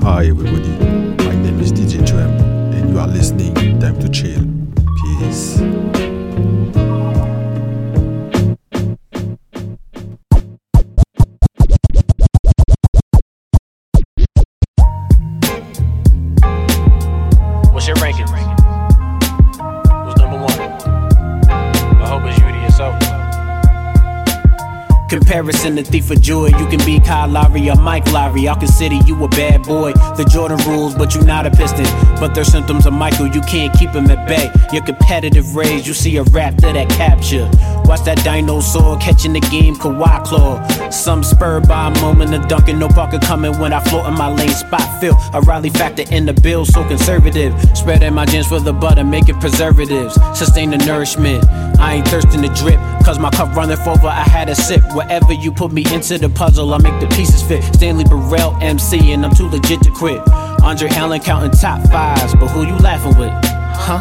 Hi everybody, my name is DJ Tram and you are listening Time to Chill. Peace. Comparison to thief of joy. You can be Kyle Lowry or Mike Lowry. I'll consider you a bad boy. The Jordan rules, but you not a piston. But there's symptoms of Michael, you can't keep him at bay. Your competitive rage, you see a raptor that capture. Watch that dinosaur catching the game, Kawhi claw. Some spurred by a moment of dunking, no Parker coming when I float in my lane. Spot fill, a Riley factor in the bill, so conservative. Spreading my gems for the butter, making preservatives. Sustain the nourishment. I ain't thirsting to drip, cause my cup runneth over. I had a sip. Wherever you put me into the puzzle, I make the pieces fit. Stanley Burrell, MC, and I'm too legit to quit. Andre Allen counting top fives, but who you laughing with? Huh?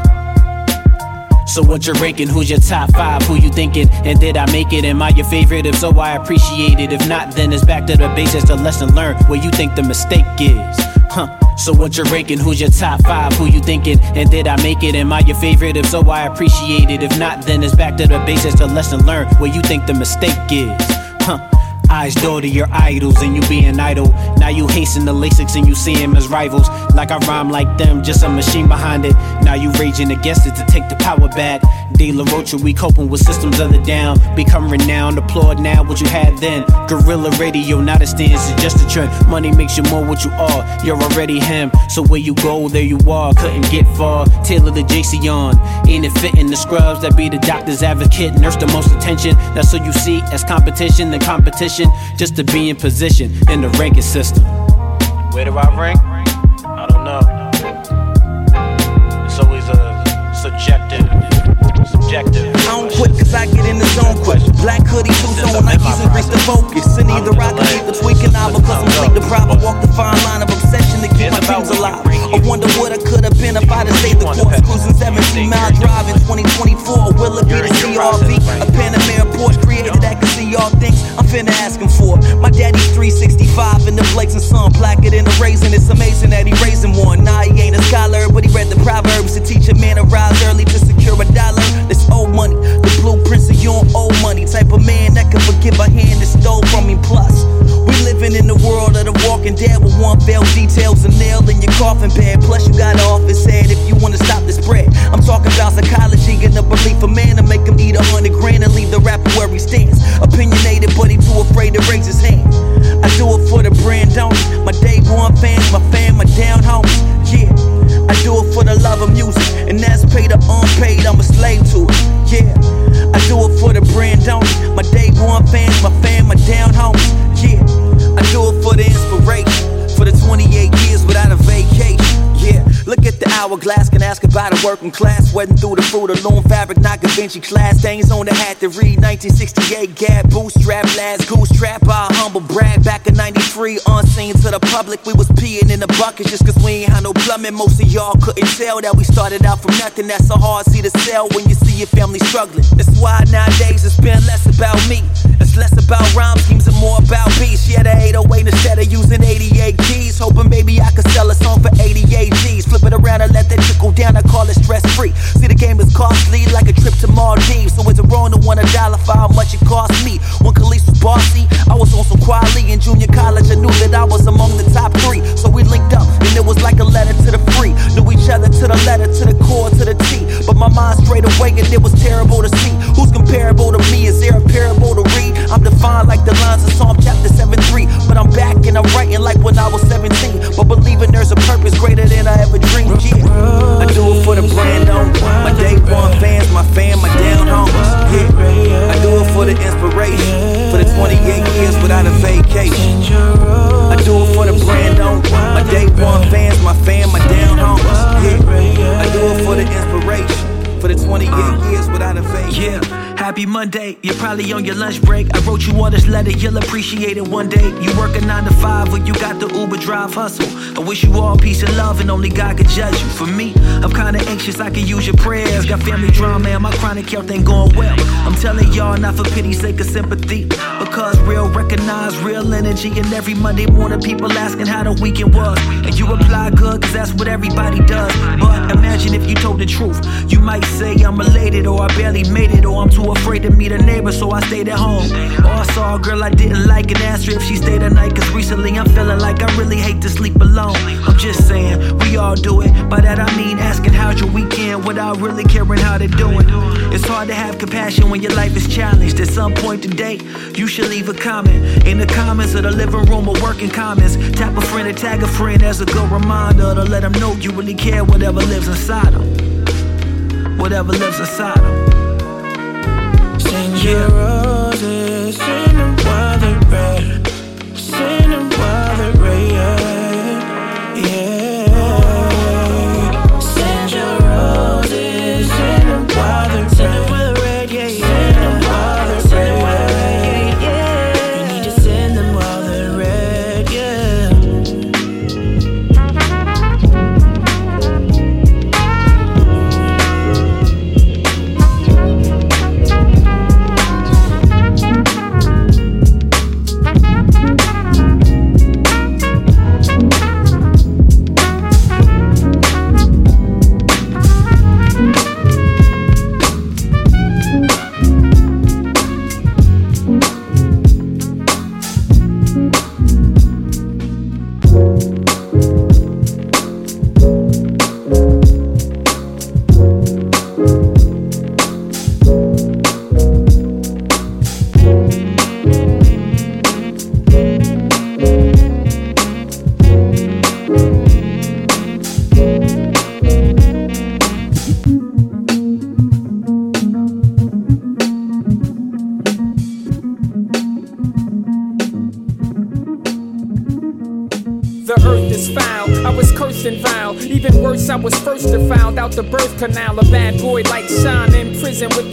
So what you're ranking? Who's your top five? Who you thinking? And did I make it? Am I your favorite? If so, I appreciate it. If not, then it's back to the basics, the lesson learned. Where you think the mistake is? Huh? So what you're ranking? Who's your top five? Who you thinking? And did I make it? Am I your favorite? If so, I appreciate it. If not, then it's back to the basics, the lesson learned. Where you think the mistake is? Huh? Eyes door to your idols and you being idle. Now you hasten the Lasix and you see him as rivals. Like I rhyme like them, just a machine behind it. Now you raging against it to take the power back. De La Rocha, we coping with systems of the down. Become renowned, applaud now what you had then. Guerrilla radio, not a stance, it's just a trend. Money makes you more what you are, you're already him. So where you go, there you are. Couldn't get far. Taylor the JC on. Ain't it fitting the scrubs that be the doctor's advocate? Nurse the most attention. That's so you see as competition than competition. Just to be in position in the ranking system. Where do I rank? The loom fabric, not Da Vinci class. Things on the hat to read 1968 Gap, bootstrap, last goose trap. I humble brag back in 93, unseen to the public. We was peeing in the buckets just cause we ain't had no plumbing. Most of y'all couldn't tell that we started out from nothing. That's a hard seat to sell when you see your family struggling. That's why nowadays it's been less about me. It's less about rhyme schemes and more about one fans, my fam, my down homies. Yeah, I do it for the inspiration. For the 28 uh. years without a vacation. Yeah. Happy Monday, you're probably on your lunch break. I wrote you all this letter, you'll appreciate it one day. You work a nine to five, or you got the Uber drive hustle. I wish you all peace and love, and only God could judge you. For me, I'm kinda anxious, I could use your prayers. Got family drama, and my chronic health ain't going well. I'm telling y'all, not for pity's sake of sympathy, but cause real recognize real energy. And every Monday morning, people asking how the weekend was. And you reply good, cause that's what everybody does. But imagine if you told the truth. You might say I'm elated, or I barely made it, or I'm too afraid to meet a neighbor, so I stayed at home. Or I saw a girl I didn't like and asked her if she stayed at night, cause recently I'm feeling like I really hate to sleep alone. I'm just saying, we all do it. By that I mean asking how's your weekend without really caring how they're doing. It's hard to have compassion when your life is challenged. At some point today, you should leave a comment in the comments of the living room or working comments. Tap a friend or tag a friend as a good reminder to let them know you really care whatever lives inside them. Whatever lives inside them. Send your roses, while they're red. The birth canal. A bad boy like with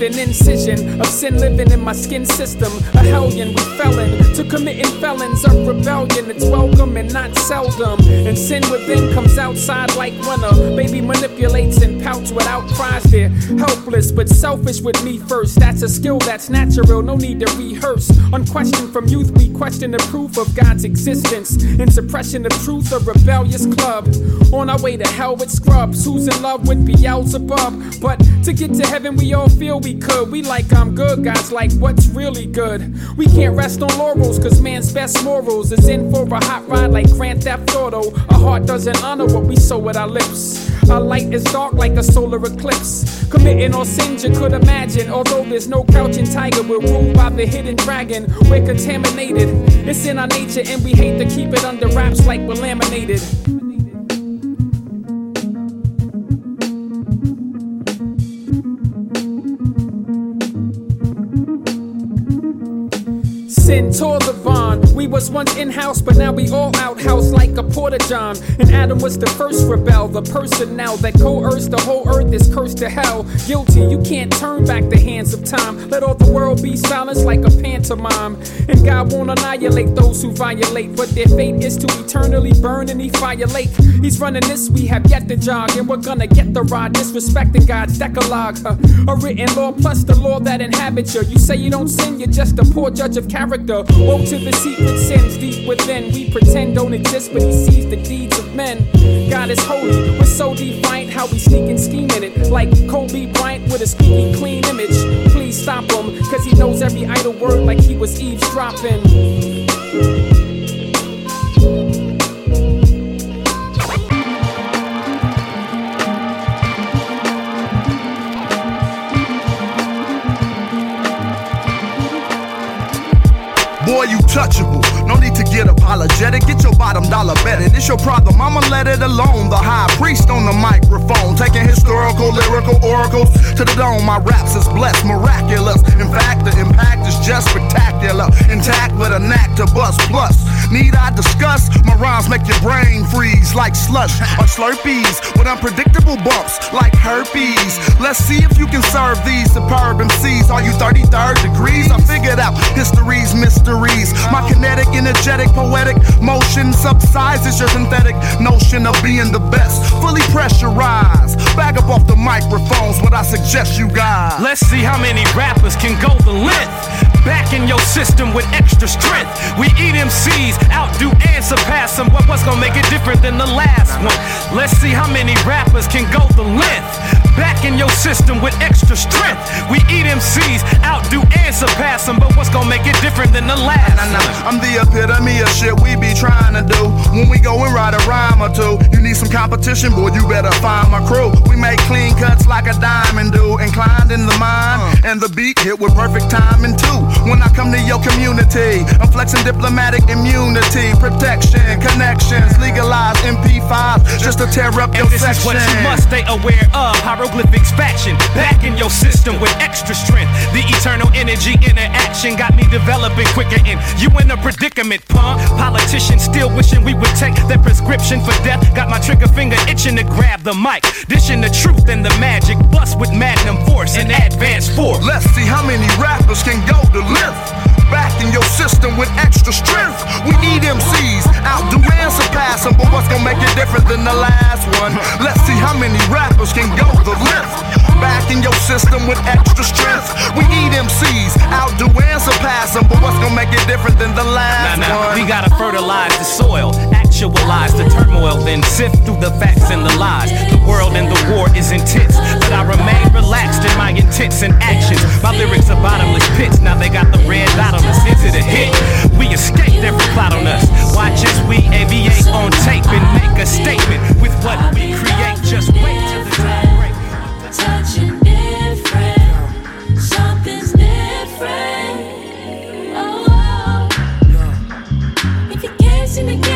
an incision of sin living in my skin system. A hellion with felon to committing felons of rebellion. It's welcome and not seldom. And sin within comes outside like a baby manipulates and pouts without cries. They're helpless but selfish with me first. That's a skill that's natural. No need to rehearse. Unquestioned from youth, we question the proof of God's existence and suppression of truth. A rebellious club on our way to hell with scrubs. Who's in love with Beelzebub? But to get to heaven, we all feel we could. We like I'm good, guys. Like what's really good? We can't rest on laurels, cause man's best morals is in for a hot ride like Grand Theft Auto. Our heart doesn't honor what we sow with our lips. Our light is dark like a solar eclipse. Committing all sins you could imagine. Although there's no crouching tiger, we're ruled by the hidden dragon. We're contaminated. It's in our nature, and we hate to keep it under wraps like we're laminated. Sin tore the bond. We was once in house, but now we all outhouse like a porta john. And Adam was the first rebel, the person now that coerced the whole earth is cursed to hell. Guilty, you can't turn back the hands of time. Let all the world be silenced like a pantomime. And God won't annihilate those who violate, but their fate is to eternally burn in the fire lake. He's running this, we have yet to jog, and we're gonna get the rod, disrespecting God's decalogue. Huh. A written law plus the law that inhabits you. You say you don't sin, you're just a poor judge of character. Woe to the secret sins deep within. We pretend don't exist, but he sees the deeds of men. God is holy, we're so defiant how we sneak and scheme in it. Like Kobe Bryant with a squeaky clean image. Please stop him, cause he knows every idle word like he was eavesdropping. Boy, you touchable. No need to get apologetic. Get your bottom dollar better. It's your problem. I'ma let it alone. The high priest on the microphone, taking historical, lyrical oracles to the dome. My raps is blessed, miraculous. In fact, the impact is just spectacular. Intact with a knack to bust. Plus, need I discuss? My rhymes make your brain freeze like slush or slurpees with unpredictable bumps like herpes. Let's see if you can serve these superb MCs. Are you 33rd degrees? I figured out history's mysteries. My kinetic, energetic, poetic motion subsides your synthetic notion of being the best. Fully pressurized. Back up off the microphones, what I suggest you guys. Let's see how many rappers can go the length. Back in your system with extra strength. We eat MCs, outdo and surpass them. But what's gonna make it different than the last one? Let's see how many rappers can go the length. Back in your system with extra strength. We eat MCs, outdo and surpass them. But what's gonna make it different than the last Nah, nah, one? I'm the epitome of shit we be trying to do. When we go and write a rhyme or two, you need some competition, boy, you better find my crew. We make clean cuts like a diamond do, inclined in the mind, uh. and the beat hit with perfect timing too. When I come to your community, I'm flexing diplomatic immunity, protection, connections, legalize MP5 just to tear up your And this section. is what you must stay aware of. Hieroglyphics faction. Back in your system with extra strength. The eternal energy interaction got me developing quicker. And you in a predicament, punk. Politicians still wishing we would take their prescription for death. Got my trigger finger itching to grab the mic. Dishing the truth and the magic. Bust with magnum force and advance force. Let's see how many rappers can go the Back in your system with extra strength. We need MCs, outdo and surpass them. But what's gonna make it different than the last one? Let's see how many rappers can go the length. Back in your system with extra strength. We need MCs, outdo and surpass them. But what's gonna make it different than the last Nah, nah, one? we gotta fertilize the soil, actualize the turmoil, then sift through the facts and the lies. The world and the war is intense, but I remain relaxed in my intents and actions. My lyrics are bottomless pits, now they got the red dot on us. Is it a hit? We escaped every plot on us. Watch as we aviate on tape and make a statement with what we create. Just wait till the time. Touching different, something's different. Oh, oh. if you can't seem to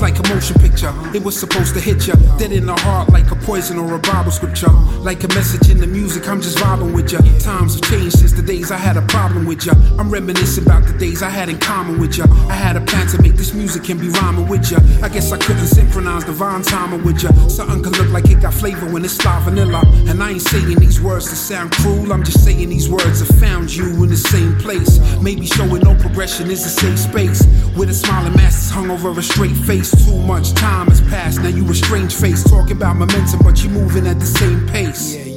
Like a motion picture. It was supposed to hit ya. Dead in the heart like a poison or a Bible scripture. Like a message in the music, I'm just vibing with ya. Times have changed since the days I had a problem with ya. I'm reminiscing about the days I had in common with ya. I had a plan to make this music and be rhyming with ya. I guess I couldn't synchronize divine timing with ya. Something could look like it got flavor when it's fly vanilla. And I ain't saying these words to sound cruel. I'm just saying these words have found you in the same place. Maybe showing no progression is a safe space. With a smiling mask hung over a straight face. Too much time has passed. Now you a strange face. Talking about momentum, but you moving at the same pace.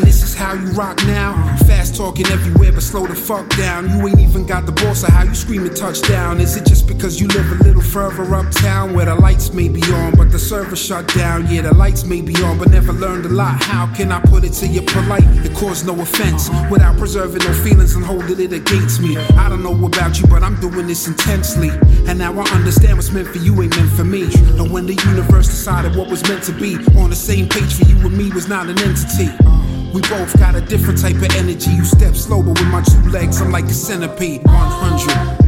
And this is how you rock now. Fast talking everywhere, but slow the fuck down. You ain't even got the boss of how you screaming touchdown. Is it just because you live a little further uptown where the lights may be on, but the server shut down? Yeah, the lights may be on, but never learned a lot. How can I put it to you polite? It caused no offense without preserving no feelings and holding it against me. I don't know about you, but I'm doing this intensely. And now I understand what's meant for you ain't meant for me. And when the universe decided what was meant to be, on the same page for you and me was not an entity. We both got a different type of energy. You step slow, but with my two legs, I'm like a centipede. 100.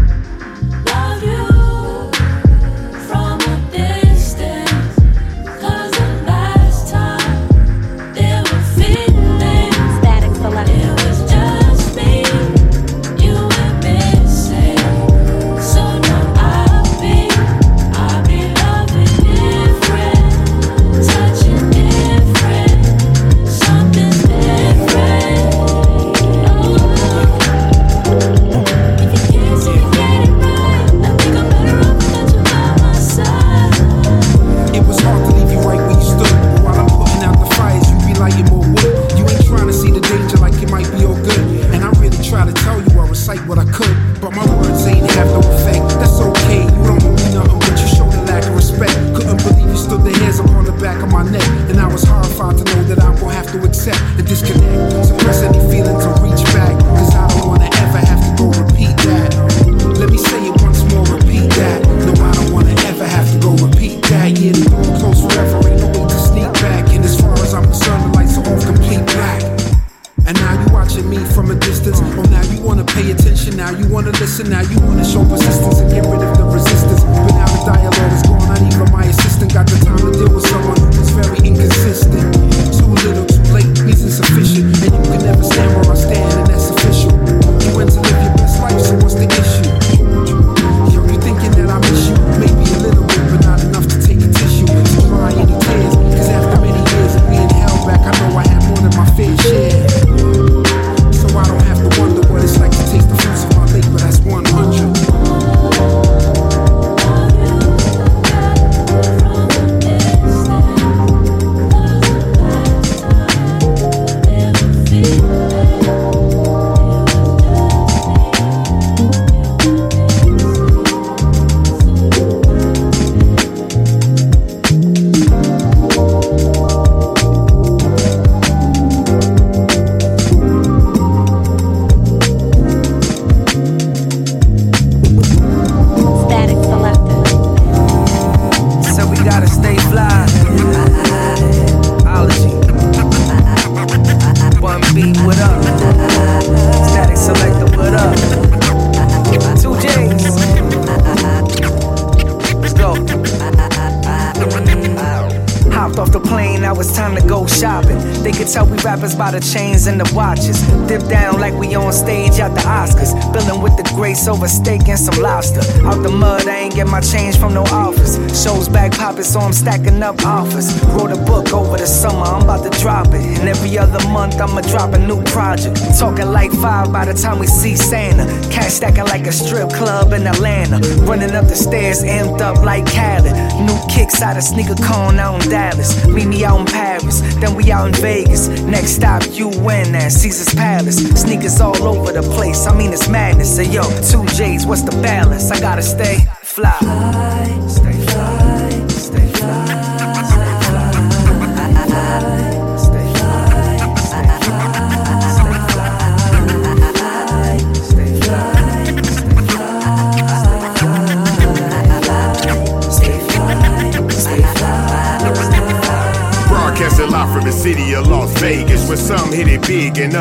Stacking up offers. Wrote a book over the summer, I'm about to drop it. And every other month, I'ma drop a new project. Talking like five by the time we see Santa. Cash stacking like a strip club in Atlanta. Running up the stairs, amped up like Khaled. New kicks out of Sneaker Con out in Dallas. Meet me out in Paris, then we out in Vegas. Next stop, UN at Caesar's Palace. Sneakers all over the place, I mean it's madness. Say yo, two J's, what's the balance? I gotta stay fly.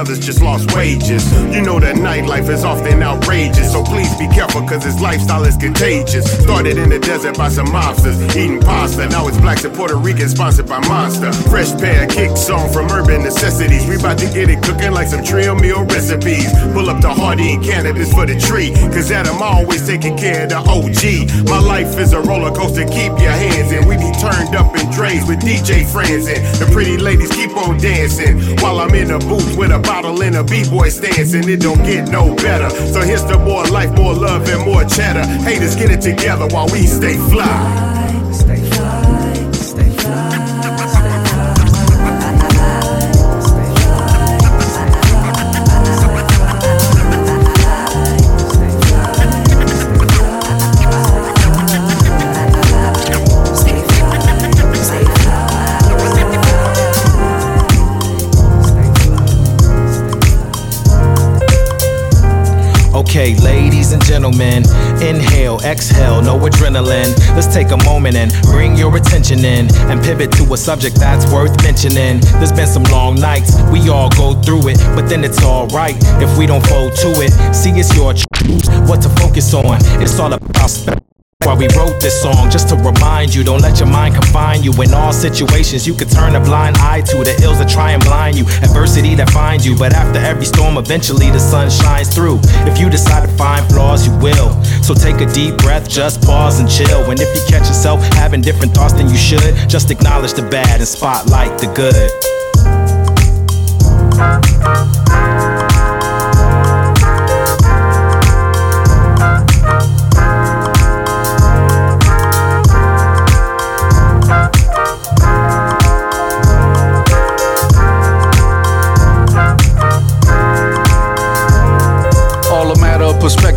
Others just lost wages. You know that nightlife is often outrageous, so please be careful, cause this lifestyle is contagious. Started in the desert by some mobsters, eating pasta. Now it's blacks and Puerto Ricans sponsored by Monster. Fresh pair kicks on from urban necessities. We about to get it cooking like some trail meal recipes. Pull up the hardy and cannabis for the tree, cause Adam always taking care of the OG. My life is a roller coaster, keep your hands in. We be turned up in Drai's with DJ friends, and the pretty ladies on dancing. While I'm in the booth with a bottle and a B-boy stance, it don't get no better. So here's to more life, more love, and more cheddar. Haters get it together while we stay fly. Stay fly, exhale, no adrenaline. Let's take a moment and bring your attention in and pivot to a subject that's worth mentioning. There's been some long nights, we all go through it, but then it's alright if we don't fold to it. See, it's your choice what to focus on. It's all about why we wrote this song, just to remind you, don't let your mind confine you. In all situations, you could turn a blind eye to the ills that try and blind you, adversity that finds you. But after every storm, eventually the sun shines through. If you decide to find flaws, you will. So take a deep breath, just pause and chill. And if you catch yourself having different thoughts than you should, just acknowledge the bad and spotlight the good.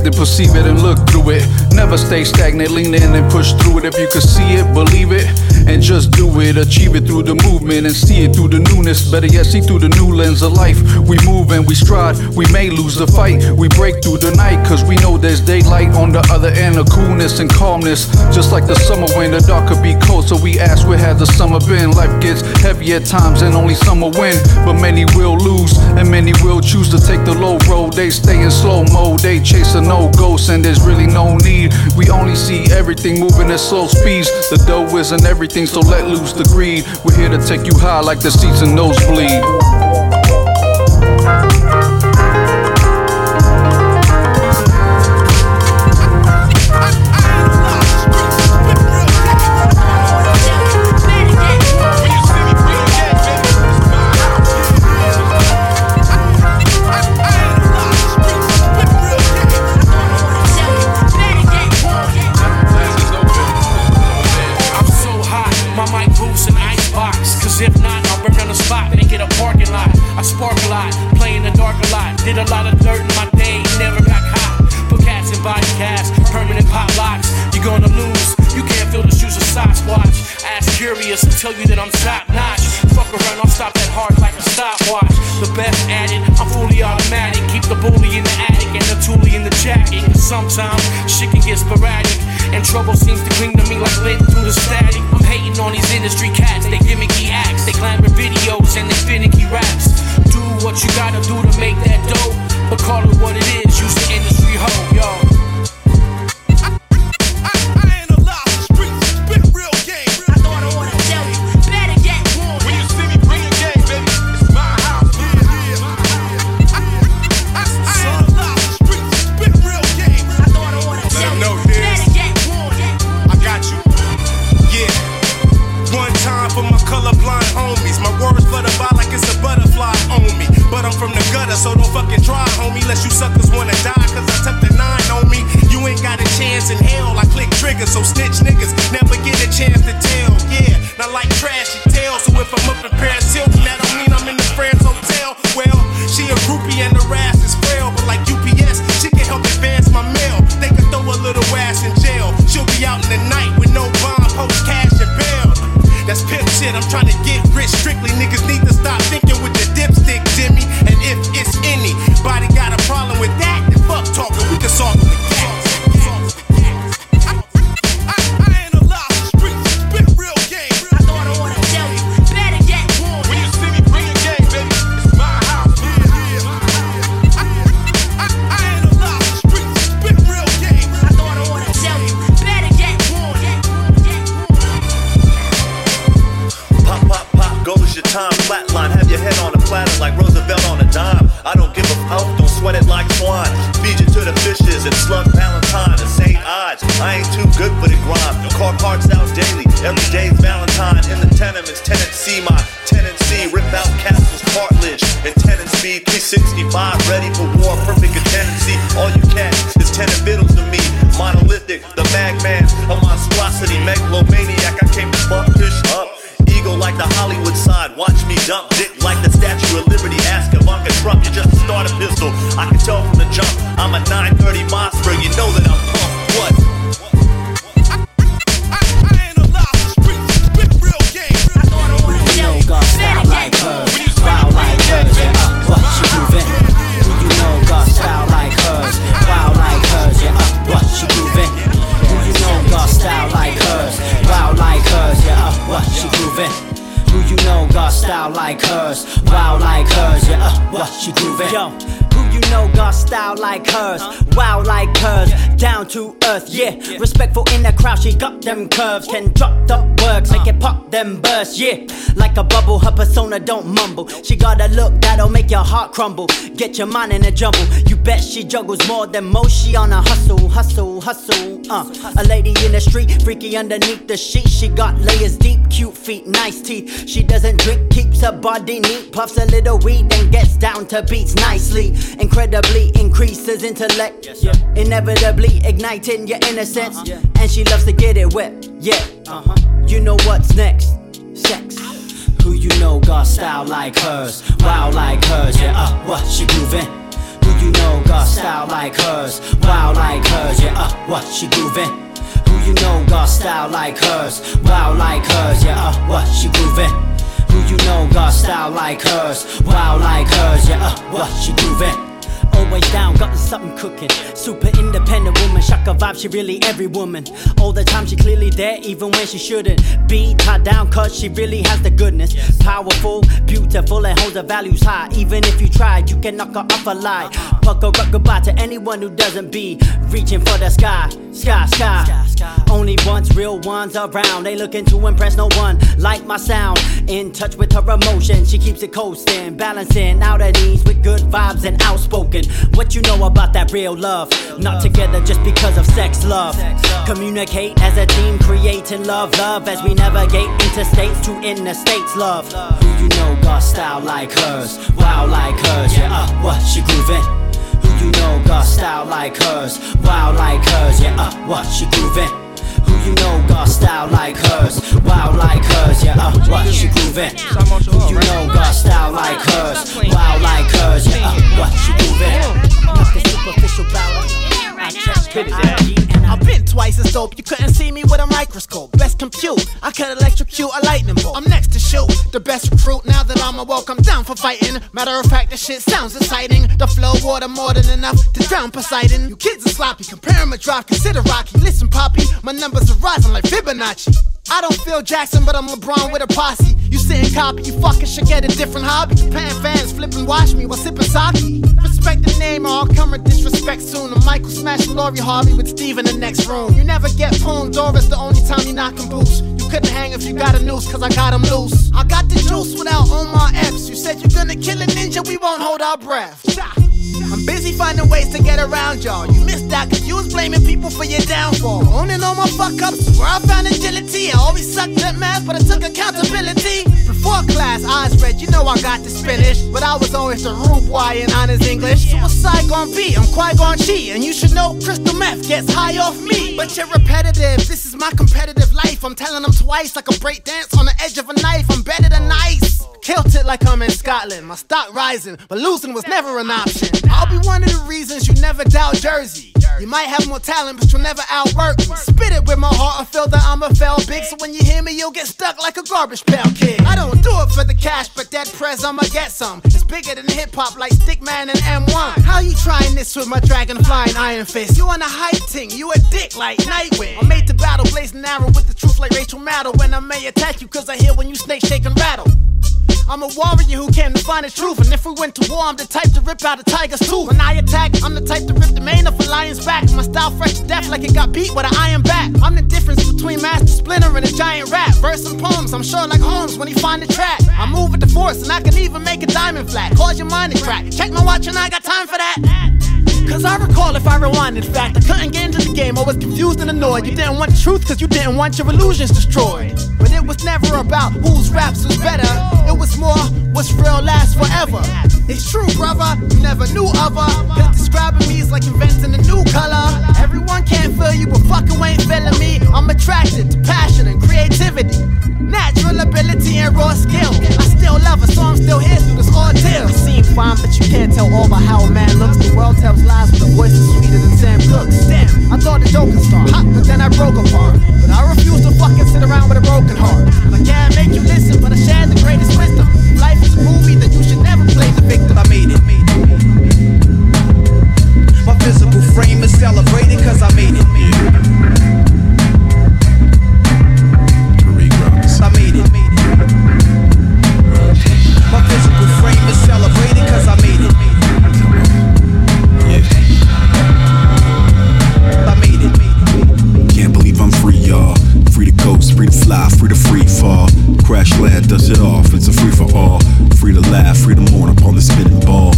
Perspective, perceive it and look through it. Never stay stagnant, lean in and push through it. If you can see it, believe it, and just do it. Achieve it through the movement and see it through the newness. Better yet, see through the new lens of life. We move and we stride, we may lose the fight. We break through the night, cause we know there's daylight on the other end of coolness and calmness. Just like the summer when the dark could be cold, so we ask where has the summer been? Life gets heavy at times and only some will win, but many will lose and many will choose to take the low road. They stay in slow mode, they chase a no ghosts, and there's really no need. We only see everything moving at slow speeds. The dough isn't everything, so let loose the greed. We're here to take you high like the seats in nosebleed. On cats, a look that'll make your heart crumble. Get your mind in a jumble. You bet she juggles more than most. She on a hustle, hustle, hustle. Uh, a lady in the street, freaky underneath the sheet. She got layers deep, cute feet, nice teeth. She doesn't drink, keeps her body neat, puffs a little weed, then gets down to beats nicely. Incredibly increases intellect, yeah. inevitably igniting your innocence. And she loves to get it wet, yeah. Uh-huh. You know what's next? Sex. Who you know got style like hers, wild like hers, yeah. Uh, what she grooving? Who you know got style like hers, wild like hers, yeah. Uh, what she grooving? Who you know got style like hers, wild like hers, yeah. Uh, what she grooving? Who you know got style like hers, wild like hers, yeah. Uh, what she grooving? Always down, got something cooking. Super independent woman, shock her vibe, she really every woman. All the time she clearly there, even when she shouldn't. Be tied down, cause she really has the goodness. Powerful, beautiful, and holds her values high. Even if you tried, you can knock her off a lie. Fuck her up goodbye to anyone who doesn't be reaching for the sky. Sky, sky. Only once real ones around. They looking to impress no one. Like my sound, in touch with her emotion. She keeps it coasting, balancing out her knees with good vibes and outspoken. What you know about that real love? Not together just because of sex, love. Communicate as a team, creating love, love as we navigate interstates to inner states, love. Who you know got style like hers, wild like hers, yeah. Uh, what she grooving? Who you know got style like hers, wild like hers, yeah. Uh, what she grooving? You know got style like hers, wild like hers, yeah. Uh, what she grooving? You know got style like hers, wild like hers, yeah. Uh, what she grooving? Not the superficial ballad. I check IG and I've been twice as dope. You couldn't see me with a microscope. Best compute, I could electrocute a lightning bolt. I'm next to shoot the best recruit. Now that I'm a awoke, I'm down for fighting. Matter of fact, the shit sounds exciting. The flow water more than enough to drown Poseidon. You kids are sloppy, Compare 'em a drop, consider Rocky. Listen, Poppy, my numbers are rising like Fibonacci. I don't feel Jackson, but I'm LeBron with a posse. You sitting copy, you fucking should get a different hobby. Japan fans flip and watch me while sipping sake. Respect the name or I'll come with disrespect soon. I'm Michael smashing Lori Harvey with Steve in the next room. You never get Pone Doris the only time you knockin' boots. You couldn't hang if you got a noose, cause I got him loose. I got the juice without Omar Epps. You said you're gonna kill a ninja, we won't hold our breath. Busy finding ways to get around y'all. You missed that cause you was blaming people for your downfall. Owning all my fuck ups where I found agility. I always sucked at math, but I took accountability. Before class, eyes read, you know I got the spinach. But I was always the rude boy in honors English. So what's Saigon be? I'm Qui Gon Chi. And you should know crystal meth gets high off me. But you're repetitive, this is my competitive life. I'm telling them twice like a break dance on the edge of a knife. I'm better than ice. Kilt it like I'm in Scotland. My stock rising, but losing was never an option. I'll be one of the reasons you never doubt Jersey. You might have more talent, but you'll never outwork me. Spit it with my heart, I feel that I'm a fell big. So when you hear me, you'll get stuck like a garbage pail kid. I don't do it for the cash, but that press, I'ma get some. It's bigger than hip hop, like Stickman and M1. How you trying this with my dragon flying iron fist? You on a hype ting, you a dick like Nightwing. I'm made to battle, blazing arrow with the truth like Rachel Maddow. When I may attack you, cause I hear when you snake shake and rattle. I'm a warrior who came to find the truth. And if we went to war, I'm the type to rip out a tiger's tooth. When I attack, I'm the type to rip the mane off a lion's back. My style fresh to death like it got beat with an iron bat. I'm the difference between Master Splinter and a giant rat. Verse and poems, I'm sure like Holmes when he find the track. I move with the force and I can even make a diamond flat. Cause your mind to crack. Check my watch and I got time for that. Cause I recall if I rewind, in fact, I couldn't get into the game. I was confused and annoyed. You didn't want truth cause you didn't want your illusions destroyed. But it was never about whose raps was better. It was more what's real lasts forever. It's true, brother. You never knew other. Cause describing me is like inventing a new color. Everyone can't feel you, but fucking ain't feeling me. I'm attracted to passion and creativity. Natural ability and raw skill. I still love her, so I'm still here through this ordeal. You seem fine, but you can't tell all about how a man looks. The world tells lies with a voice that's sweeter than Sam Cooke's. Damn, I thought the joke would start hot, but then I broke apart. But I refuse to fucking sit around with a broken heart. I can't make you listen, but I share the greatest wisdom. Life is a movie that you should never play the victim. I made it. My physical frame is celebrated cause I made it. Free to free fall. Crash land, dust it off, it's a free for all. Free to laugh, free to mourn upon the spinning ball.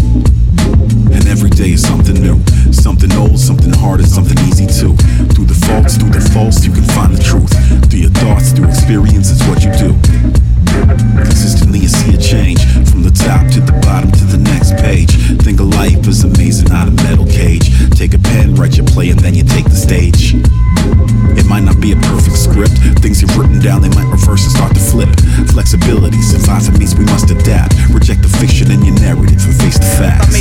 And every day is something new. Something old, something hard, and something easy too. Through the faults, through the false, you can find the truth. Through your thoughts, through experience, it's what you do. Consistently, you see a change from the top to the bottom to the next page. Think of life as amazing, not a metal cage. Take a pen, write your play, and then you take the stage. It might not be a perfect script. Things you've written down, they might reverse and start to flip. Flexibility, survival means we must adapt. Reject the fiction in your narrative and face the facts.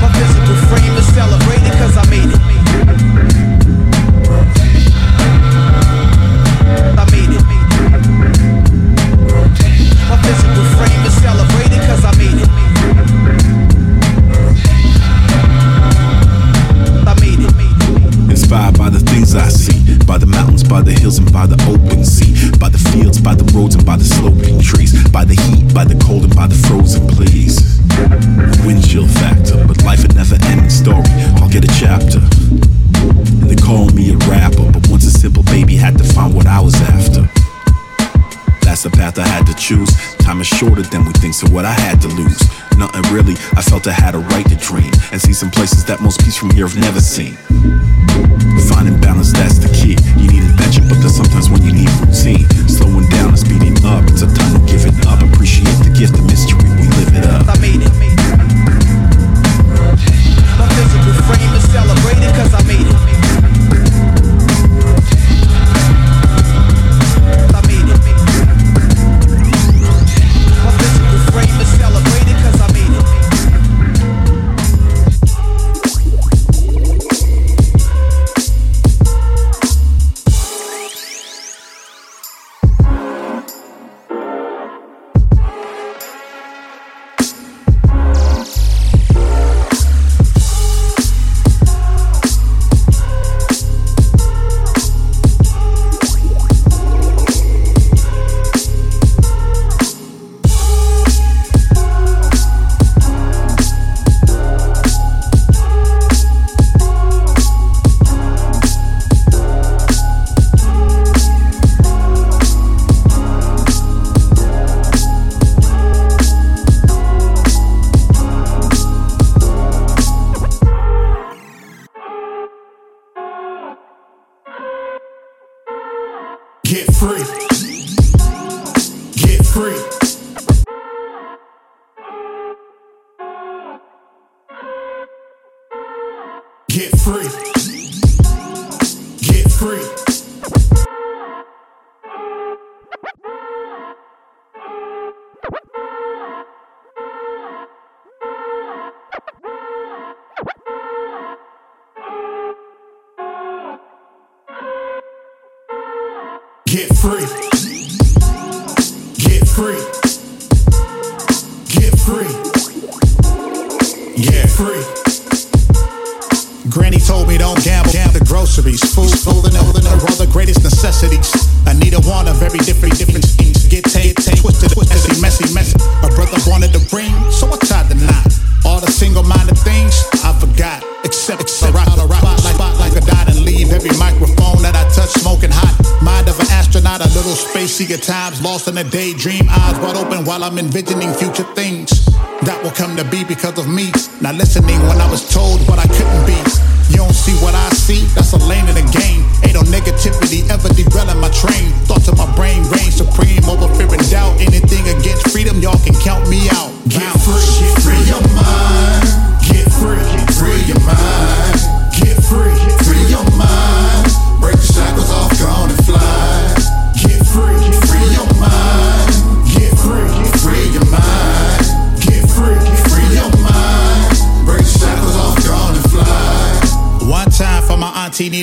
My physical frame is celebrated cause I made it. The I see, by the mountains, by the hills, and by the open sea, by the fields, by the roads, and by the sloping trees, by the heat, by the cold, and by the frozen please. Windshield factor, but life a never ending story. I'll get a chapter. And they call me a rapper, but once a simple baby had to find what I was after. That's the path I had to choose. Time is shorter than we think, so what I had to lose. Nothing really, I felt I had a right to dream and see some places that most peeps from here have never seen. Finding balance, that's the key. You need adventure, but there's sometimes when you need routine. Slowing down and speeding up, it's a time to give it up. Appreciate the gift of mystery, we live it up. I made it. My physical frame is celebrated cause I made it.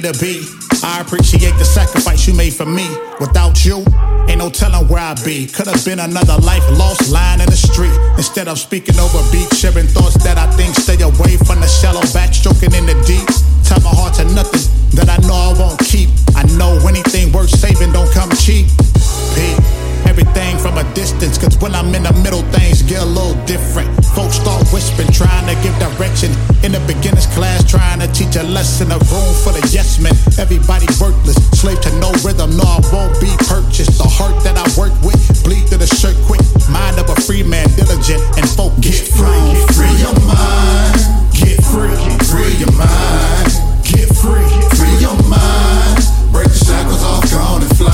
Auntie Nita B. I appreciate the sacrifice you made for me. Without you, ain't no telling where I'd be. Could have been another life lost lying in the street. Instead of speaking over beats, sharing thoughts that I think stay away from the shallow backstroking in the deep. Tie my heart to nothing that I know I won't keep. I know anything worth saving don't come cheap. P. Distance, cause when I'm in the middle, things get a little different. Folks start whispering, trying to give direction. In the beginner's class, trying to teach a lesson. A room full of yes men, everybody worthless. Slave to no rhythm, no, I won't be purchased. The heart that I work with, bleed through the shirt quick. Mind of a free man, diligent and focused. Get free, free your mind. Get free, free your mind. Get free, free your mind. Break the shackles off, gone and fly.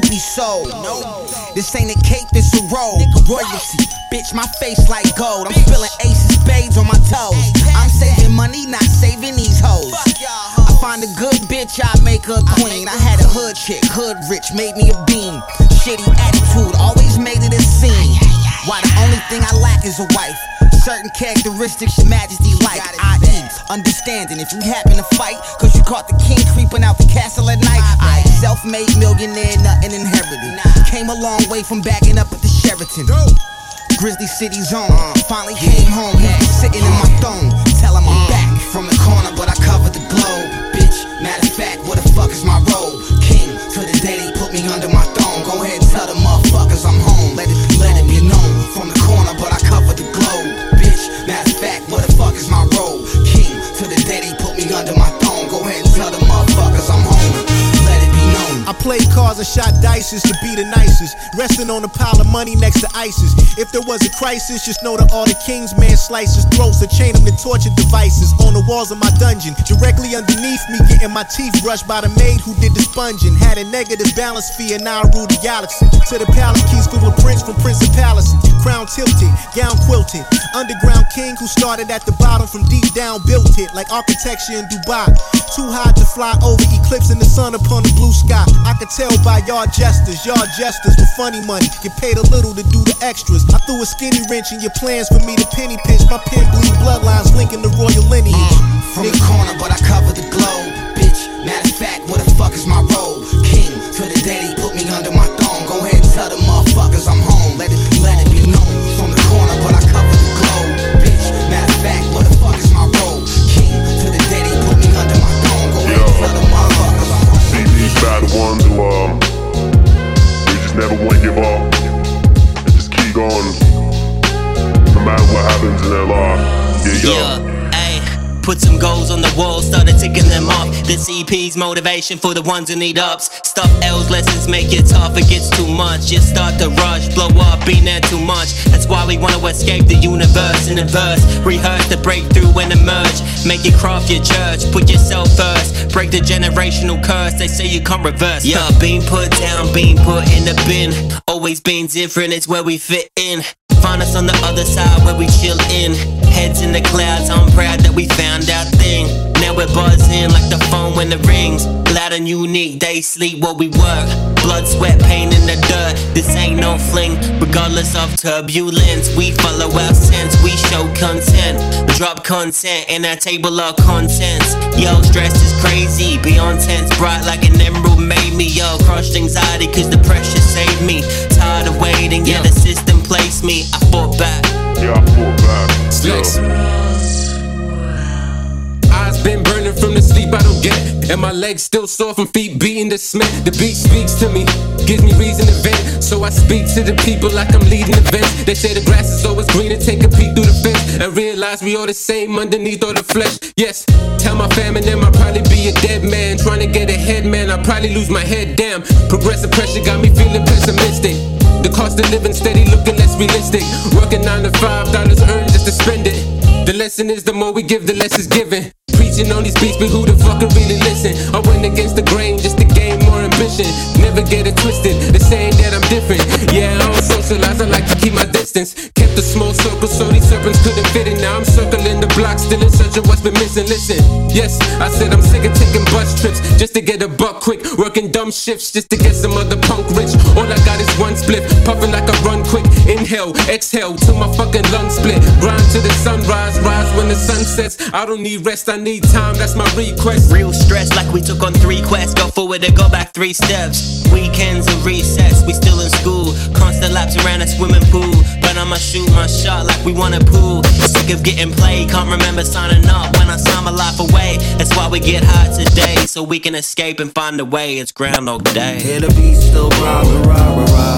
Be sold. No, this ain't a cape, this a robe. Royalty, bitch, my face like gold. I'm spilling aces, spades on my toes. I'm saving money, not saving these hoes. I find a good bitch, I make her a queen. I had a hood chick, hood rich, made me a beam. Shitty attitude, always made it a scene. Why the only thing I lack is a wife. Certain characteristics your majesty like, i.e. understanding if you happen to fight, cause you caught the king creeping out the castle at night. I self-made millionaire, nothing inherited. Came a long way from backing up at the Sheraton. Grizzly City Zone, finally came home, sitting in my throne. Tell him I'm mm. back from the corner, but I cover the globe. Bitch, matter of fact, what the fuck is my role? King, to the day they put me under my throne. Go ahead and tell the motherfuckers I'm home. Let it, shot dices to be the nicest. Resting on a pile of money next to ISIS. If there was a crisis, just know that all the king's man slices throats and chain them to torture devices on the walls of my dungeon. Directly underneath me, getting my teeth brushed by the maid who did the sponging. Had a negative balance fee and now I rule the galaxy. To the palace keys full of prince from Prince of Palace. Crown tilted, gown quilted. Underground king who started at the bottom from deep down built it like architecture in Dubai. Too high to fly over, eclipsing the sun upon the blue sky. I could tell by y'all jesters, y'all jesters with funny money. Get paid a little to do the extras. I threw a skinny wrench in your plans for me to penny pinch. My pen bleed bloodlines linking the royal lineage. Uh, from the corner, but I cover the globe. Bitch, matter of fact, what the fuck is my role? King, to the day These bad ones who um, we just never want to give up and just keep going, no matter what happens in their life. Yeah, yo. ayy. Put some goals on the wall, started ticking them off. This EP's motivation for the ones who need ups. Stuff L's lessons make it tough, it gets too much. Just start to rush, blow up, being there too much. That's why we wanna escape the universe in a verse. Rehearse the breakthrough and emerge. Make it craft your church, put yourself first. Break the generational curse, they say you can't reverse. Yeah, being put down, being put in the bin. Always being different, it's where we fit in. Find us on the other side where we chill in. Heads in the clouds, I'm proud that we found our thing. Now we're buzzing like the phone when it rings. Loud and unique, they sleep while we work. Blood, sweat, pain in the dirt. This ain't no fling, regardless of turbulence. We follow our sense, we show content. Drop content in our table of contents. Yo, stress is crazy, beyond tense, bright like an emerald made me. Yo, crushed anxiety, cause the system me. I fought back. Yeah, I fought back. Flex. Eyes been burning from the sleep I don't get. And my legs still sore from feet beating the cement. The beat speaks to me, gives me reason to vent. So I speak to the people like I'm leading events. They say the grass is always greener, take a peek through the fence. And realize we all the same underneath all the flesh. Yes, tell my family and them I'll probably be a dead man. Trying to get ahead, man, I'll probably lose my head. Damn, progressive pressure got me feeling pessimistic. The cost of living steady looking less realistic. Working nine to five, dollars earned just to spend it. The lesson is the more we give, the less is given. Preaching on these beats, but who the fuck can really listen? I went against the grain just to gain more ambition. Never get it twisted, the saying that I'm different. Distance. Kept a small circle so these serpents couldn't fit in. Now I'm circling the block, still in search of what's been missing. Listen, yes, I said I'm sick of taking bus trips just to get a buck quick. Working dumb shifts just to get some other punk rich. All I got is one split, puffing like I run quick. Inhale, exhale till my fucking lungs split. Grind to the sunrise, rise when the sun sets. I don't need rest, I need time, that's my request. Real stress like we took on three quests. Go forward and go back three steps. Weekends and recess, we still in school. Constant laps around a swimming pool. I'ma shoot my shot like we wanna pool. Sick of getting played, can't remember signing up when I sign my life away. That's why we get high today, so we can escape and find a way. It's Groundhog Day. Hear the beat still rah, rah, rah.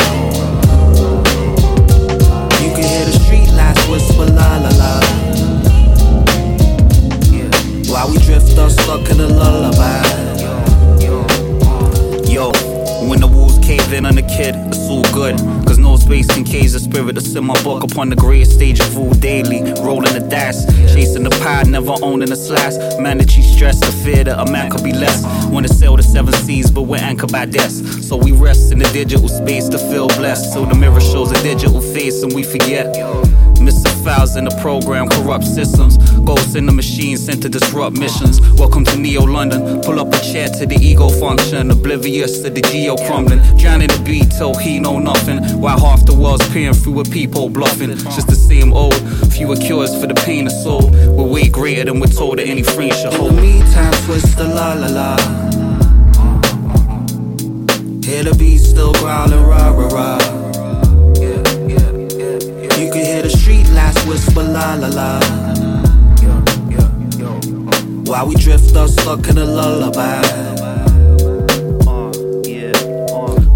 You can hear the street lights whisper, la, la, la. Yeah. While we drift us stuck in a lullaby. Yo, uh. when the walls cave in on the kid, it's all good. Cause no space can cage the spirit to send my book upon the greatest stage of all daily. Rolling the dice, chasing the pie, never owning a slice. Mandatory stress, the fear that a man could be less. Wanna sail the seven seas, but we're anchored by death. So we rest in the digital space to feel blessed. So the mirror shows a digital face and we forget. Missing files in the program, corrupt systems. Ghosts in the machine sent to disrupt missions. Welcome to Neo London. Pull up a chair to the ego function. Oblivious to the geo crumbling. Drowning the beat till he know nothing. While half the world's peering through a peephole bluffing. Just the same old. Fewer cures for the pain of soul. We're way greater than we're told that any friend should hold. In the meantime, twist the la la la. Hear the beat still growling, rah rah rah. Whisper, la la la. While we drift us stuck in a lullaby.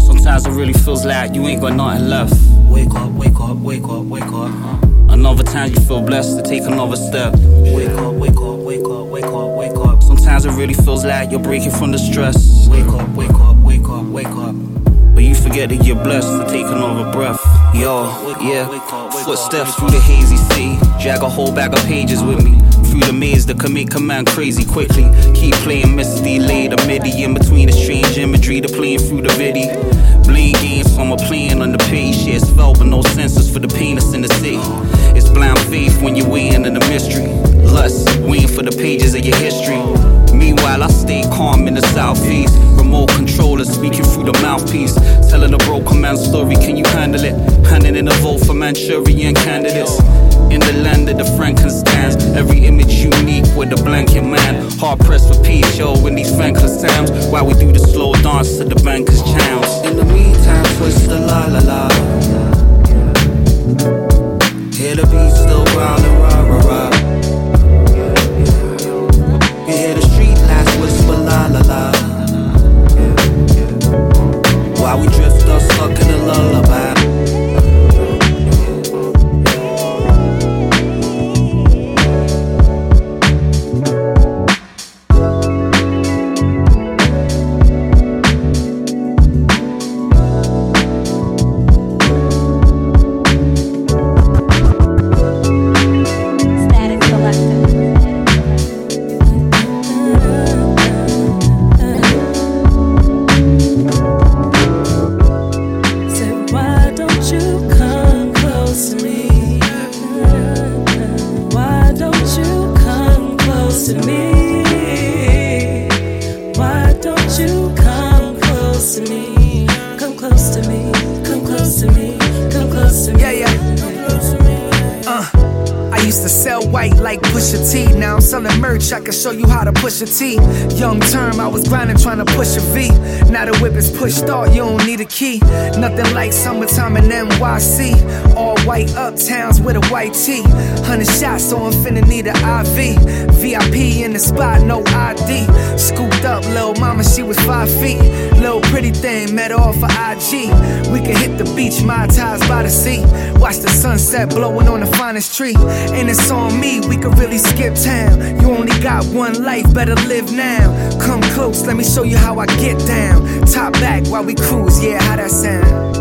Sometimes it really feels like you ain't got nothing left. Wake up, wake up, wake up, wake up. Another time you feel blessed to take another step. Wake up, wake up, wake up, wake up, wake up. Sometimes it really feels like you're breaking from the stress. Wake up, wake up, wake up, wake up. But you forget that you're blessed to take another breath. Yo, yeah. Footsteps through the hazy sea. Drag a whole bag of pages with me. Through the maze make a man crazy quickly. Keep playing Misty, lay the MIDI in between the strange imagery the playing through the viddy. Blame games from a plane on the page. Shit felt, but no senses for the pain in the city. It's blind faith when you're waiting in the mystery. Lust, waiting for the pages of your history. Meanwhile, I stay calm in the southeast. Remote controller speaking through the mouthpiece. Telling a broken man's story, can you handle it? Handing in a vote for Manchurian candidates. In the land of the Frankensteins, every image unique with a blanket man. Hard pressed for peace, yo, in these thankless times. While we do the slow dance to the banker's chimes. In the meantime, twist the la la la. Hear the beat still growling, rah rah While we drift us stuck in a lullaby. Pushed start, you don't need a key. Nothing like summertime in NYC. All white uptowns with a white tee. Hundred shots, so I'm finna need an IV. VIP in the spot, no ID. Scooped up, little mama, she was five feet. Little pretty thing, met her off of IG. We can hit the beach, my ties by the sea. Watch the sunset blowing on the finest tree. And it's on me, we could really skip town. You only got one life, better live now. Come close, let me show you how I get down. Top back while we cruise, yeah, how that sound?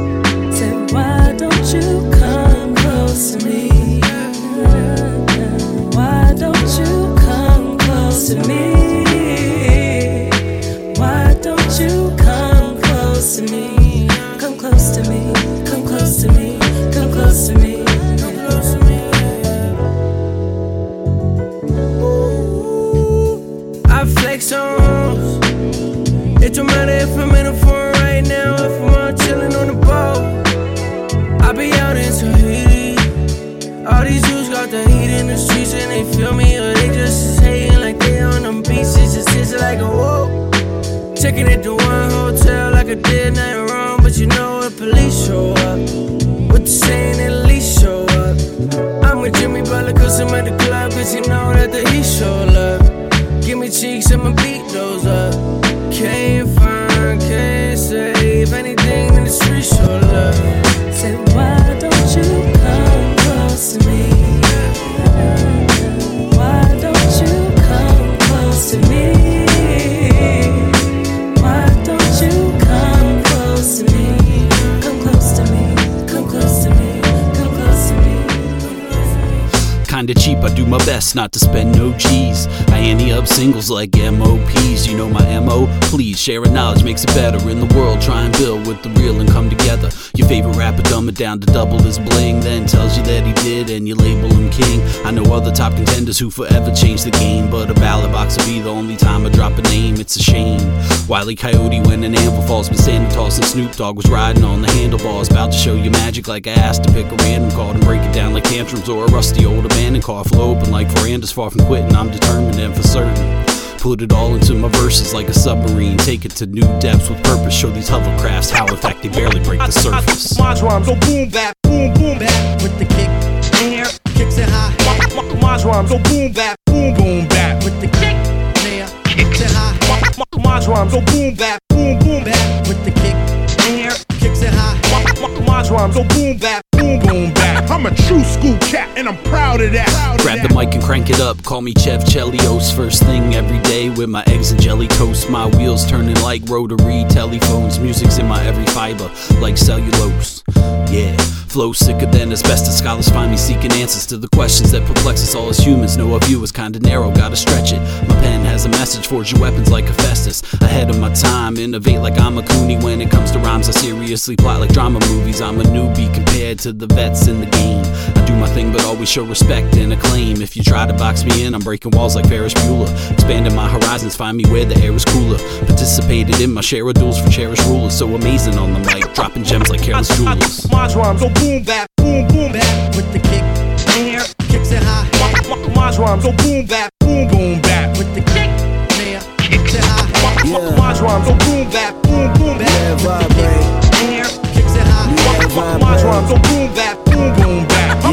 Say, why don't you come close to me? Why don't you come close to me? Why don't you come close to me? Come close to me. Come close to me. Come close to me. Come close to me. I flex on. It don't matter if I'm in a they feel me, or they just hating like they on them beaches. Just hits it like a whoa. Checking at the one hotel like I did nothing wrong, but you know when police show up. What you saying, at least show up. I'm with Jimmy Butler cause I'm at the club, cause you know that the heat show love. Give me cheeks, I'ma beat those up. Not to spend no G's. Ante up singles like MOPs, you know my MO. Please, sharing knowledge makes it better in the world. Try and build with the real and come together. Your favorite rapper dumb it down to double his bling, then tells you that he did and you label him king. I know other top contenders who forever changed the game, but a ballot box will be the only time I drop a name. It's a shame. Wiley Coyote when an anvil falls, been standing tossing Snoop Dogg was riding on the handlebars, about to show you magic like I asked to pick a random card and break it down like tantrums or a rusty old abandoned car flow open like verandas far from quitting. I'm determined and for certain. Put it all into my verses like a submarine. Take it to new depths with purpose. Show these hovercrafts how, in fact, they barely break the surface. My drums go boom bap, boom boom bap with the kick there, kicks it high. My, my, drums go boom bap, boom boom bap with the kick there, kicks it high. My, my, drums go boom bap, boom boom bap with the kick there, kicks it high. My, my, drums go boom bap. I'm a true school cat and I'm proud of that. Grab the mic and crank it up. Call me Chef Chelios. First thing every day with my eggs and jelly toast. My wheels turning like rotary telephones. Music's in my every fiber like cellulose. Yeah, flow sicker than asbestos. Scholars find me seeking answers to the questions that perplex us all as humans. Know our view is kinda narrow, gotta stretch it. My pen has a message, forge your weapons like Hephaestus. Ahead of my time, innovate like I'm a Cooney. When it comes to rhymes, I seriously plot like drama movies. I'm a newbie compared to the vets in the game. I do my thing, but always show respect and acclaim. If you try to box me in, I'm breaking walls like Ferris Bueller. Expanding my horizons, find me where the air is cooler. Participated in my share of duels for cherished rulers. So amazing on the mic, dropping gems like careless jewelers. My drums go boom bap, boom boom bap with the kick there, kicks it high. My, my, my drums go boom bap, boom boom bap with the kick there, kicks it high. My, my, my drums go boom bap, boom boom bap with the kick there, kicks it high. My, my, my drums go boom bap, boom boom bap.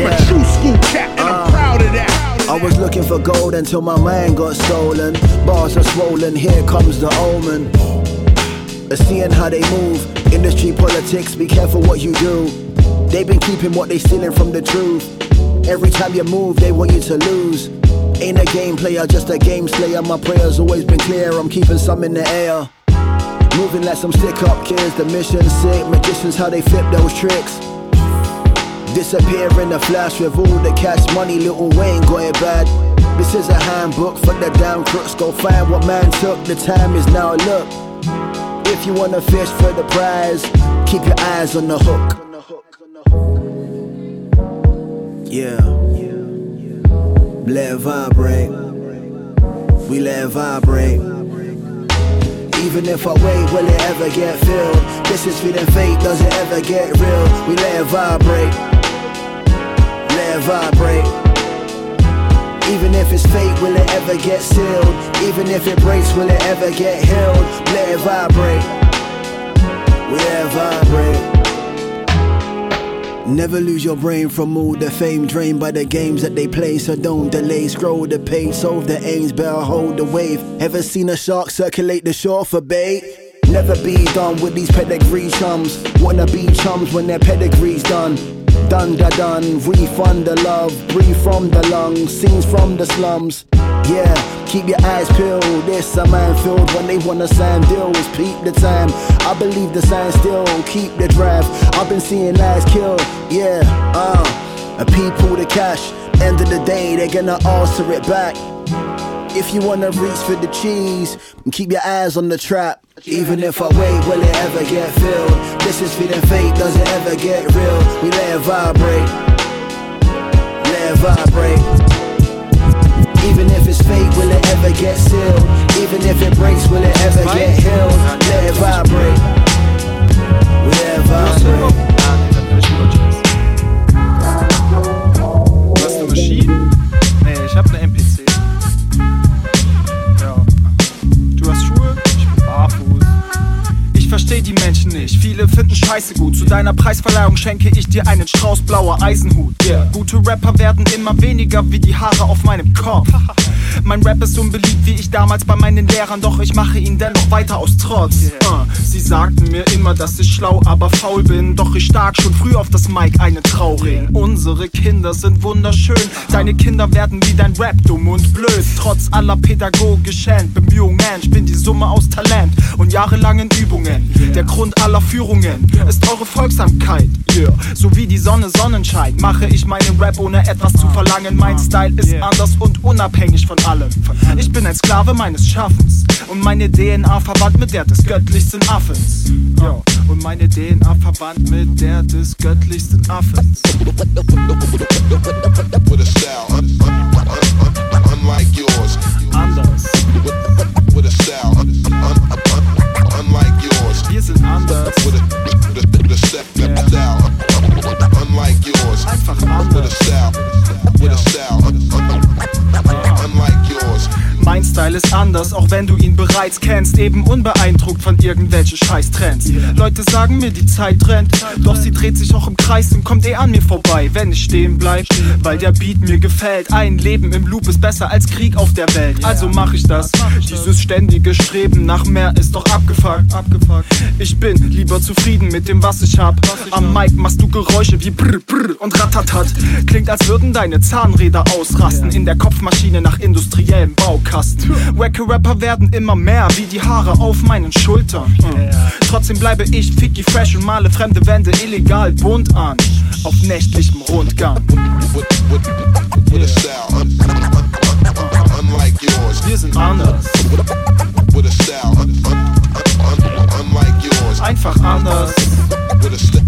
I'm a true school cat and I'm proud of that. I was looking for gold until my mind got stolen. Bars are swollen, here comes the omen. Uh, Seeing how they move, industry politics, be careful what you do. They've been keeping what they stealing from the truth. Every time you move, they want you to lose. Ain't a game player, just a game slayer. My prayers always been clear, I'm keeping some in the air. Moving like some stick up kids, the mission sick. Magicians, how they flip those tricks. Disappear in a flash with all the cash money, Lil Wayne got it bad. This is a handbook for the damn crooks. Go find what man took, the time is now. Look, if you wanna fish for the prize, keep your eyes on the hook. Yeah, let it vibrate. We let it vibrate. Even if I wait, will it ever get filled? This is feeling fake, does it ever get real? We let it vibrate, let it vibrate. Even if it's fake, will it ever get sealed? Even if it breaks, will it ever get healed? Let it vibrate, let it vibrate. Never lose your brain from all the fame drained by the games that they play. So don't delay, scroll the page, solve the aims, better hold the wave. Ever seen a shark circulate the shore for bait? Never be done with these pedigree chums. Wanna be chums when their pedigree's done. Da done, refund the love, breathe from the lungs, scenes from the slums. Yeah, keep your eyes peeled. This a minefield when they wanna sign deals. Peep the time, I believe the sign still. Keep the drive. I've been seeing lives kill. Yeah, uh, a people the cash. End of the day, they're gonna answer it back. If you wanna reach for the cheese, keep your eyes on the trap. Even if I wait, will it ever get filled? This is feeling fake, does it ever get real? We let it vibrate, let it vibrate. Even if it's fake, will it ever get sealed? Even if it breaks, will it ever get healed? Let it vibrate, we let it vibrate. Die Menschen nicht. Viele finden Scheiße gut. Zu deiner Preisverleihung schenke ich dir einen Strauß blauer Eisenhut. Yeah. Gute Rapper werden immer weniger wie die Haare auf meinem Kopf. Mein Rap ist unbeliebt wie ich damals bei meinen Lehrern, doch ich mache ihn dennoch weiter aus Trotz. Uh, sie sagten mir immer, dass ich schlau, aber faul bin. Doch ich stark schon früh auf das Mic eine Trauring. Unsere Kinder sind wunderschön. Deine Kinder werden wie dein Rap dumm und blöd. Trotz aller pädagogischen Bemühungen. Ich bin die Summe aus Talent und jahrelangen Übungen. Der Grund aller Führungen ist eure Folgsamkeit. Yeah. So wie die Sonne Sonnenschein mache ich meinen Rap ohne etwas zu verlangen. Mein Style ist anders und unabhängig von allem. Ich bin ein Sklave meines Schaffens und meine DNA verwandt mit der des göttlichsten Affens. Ja. Und meine DNA verwandt mit der des göttlichsten Affens. With a style un- un- un- un- unlike yours. Anders. With, with a style un- un- un- unlike yours. Wir sind anders. With a, with a, with a step, style un- unlike yours. Einfach With a anders. style, with a style un-. Mein Style ist anders, auch wenn du ihn bereits kennst. Eben unbeeindruckt von irgendwelchen Scheißtrends. Leute sagen mir, die Zeit rennt. Doch sie dreht sich auch im Kreis und kommt eh an mir vorbei, wenn ich stehen bleib. Weil der Beat mir gefällt. Ein Leben im Loop ist besser als Krieg auf der Welt. Also mach ich das. Dieses ständige Streben nach mehr ist doch abgefuckt. Ich bin lieber zufrieden mit dem, was ich hab. Am Mic machst du Geräusche wie brr brr und ratatat. Klingt, als würden deine Zahnräder ausrasten in der Kopfmaschine nach industriellem Baukasten. Wacke Rapper werden immer mehr wie die Haare auf meinen Schultern. Hm. Trotzdem bleibe ich ficky fresh und male fremde Wände illegal bunt an. Auf nächtlichem Rundgang. Wir sind anders. With a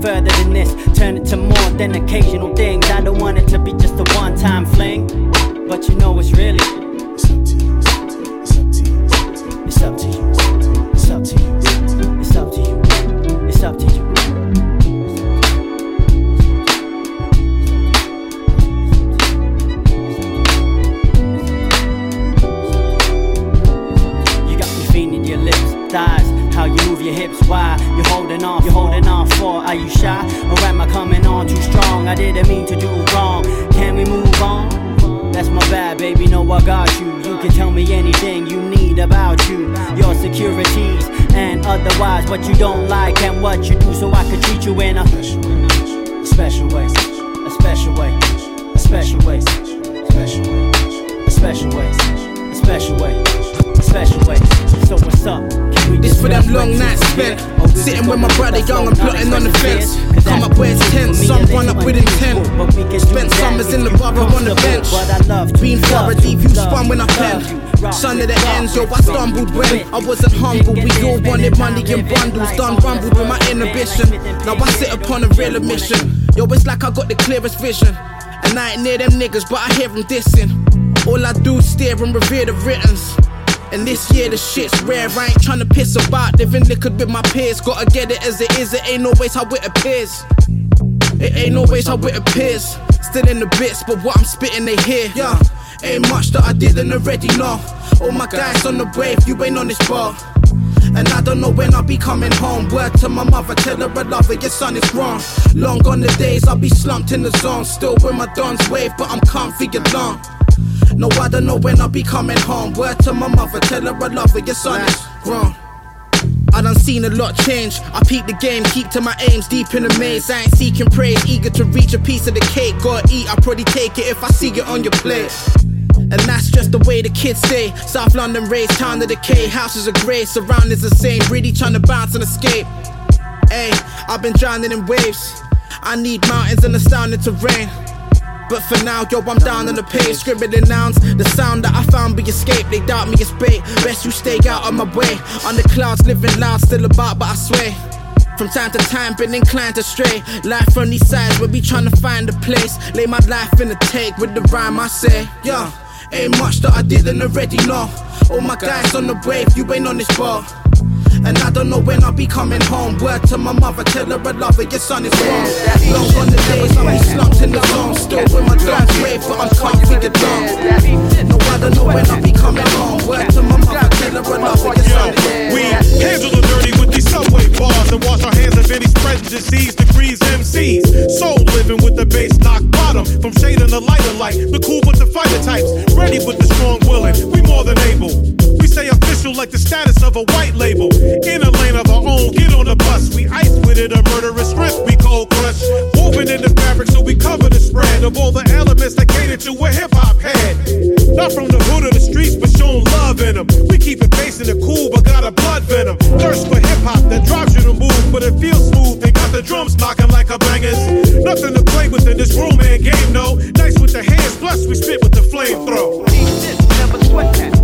further than this. Turn it to more than occasional things. I wasn't humble We all wanted money in bundles, done rumbled with my inhibition Now I sit upon a real admission Yo, it's like I got the clearest vision And I ain't near them niggas, but I hear them dissing All I do is stare and revere the writtens and this year the shit's rare. I ain't tryna piss about living liquid with my peers. Gotta get it as it is. It ain't always how it appears. It ain't always how it appears. Still in the bits, but what I'm spitting they hear. Yeah, ain't much that I didn't already know. All my guys on the wave, you ain't on this bar. And I don't know when I'll be coming home. Word to my mother, tell her I love her, your son is wrong. Long gone the days, I'll be slumped in the zone. Still with my dons wave, but I'm comfy along. No, I don't know when I'll be coming home. Word to my mother, tell her I love her, your son is grown. I done seen a lot change. I peep the game, keep to my aims, deep in the maze. I ain't seeking praise, eager to reach a piece of the cake. Gotta eat, I probably take it if I see it on your plate. And that's just the way the kids say. South London raised, town of decay. Houses are grey, surroundings the same. Really trying to bounce and escape. Hey, I've been drowning in waves. I need mountains and astounding terrain. But for now, yo, I'm down on the page, scribbling nouns. The sound that I found be escape. They doubt me as bait. Best you stay out of my way. On the clouds, living loud, still about, but I swear. From time to time, been inclined to stray. Life on these sides, where we trying to find a place. Lay my life in a take with the rhyme I say. Yeah, ain't much that I didn't already know. All my guys on the wave, you ain't on this bar. And I don't know when I'll be coming home. Word to my mother, tell her I love her, your son is wrong. Long on the days, I'll be slumped in the zone. Still with my dance wave, but I'm comfy along. No, I don't know when I'll be coming home. Word to my mother, tell her I love her, your son is wrong. We handle the dirty with these subway bars and wash our hands of any spread disease, degrees, MCs. Soul living with the bass knock bottom. From shade and the lighter light, the cool with the fighter types. Ready with the strong willing, we more than able. We stay official like the status of a white label. In a lane of our own, get on the bus. We ice with it, a murderous risk. We cold crush. Woven in the fabric, so we cover the spread of all the elements that cater to a hip hop head. Not from the hood of the streets, but showing love in them. We keep it bass in the cool, but got a blood venom. Thirst for hip hop that drives you to move, but it feels smooth. They got the drums knocking like a bangers. Nothing to play with in this room and game, no. Nice with the hands, plus we spit with the flamethrower. Never sweat that,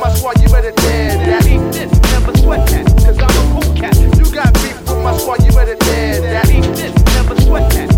my squad, you better dare that. Eat this, never sweat that, cause I'm a cool cat. You got beef with my squad, you better dare that. Eat this, never sweat that,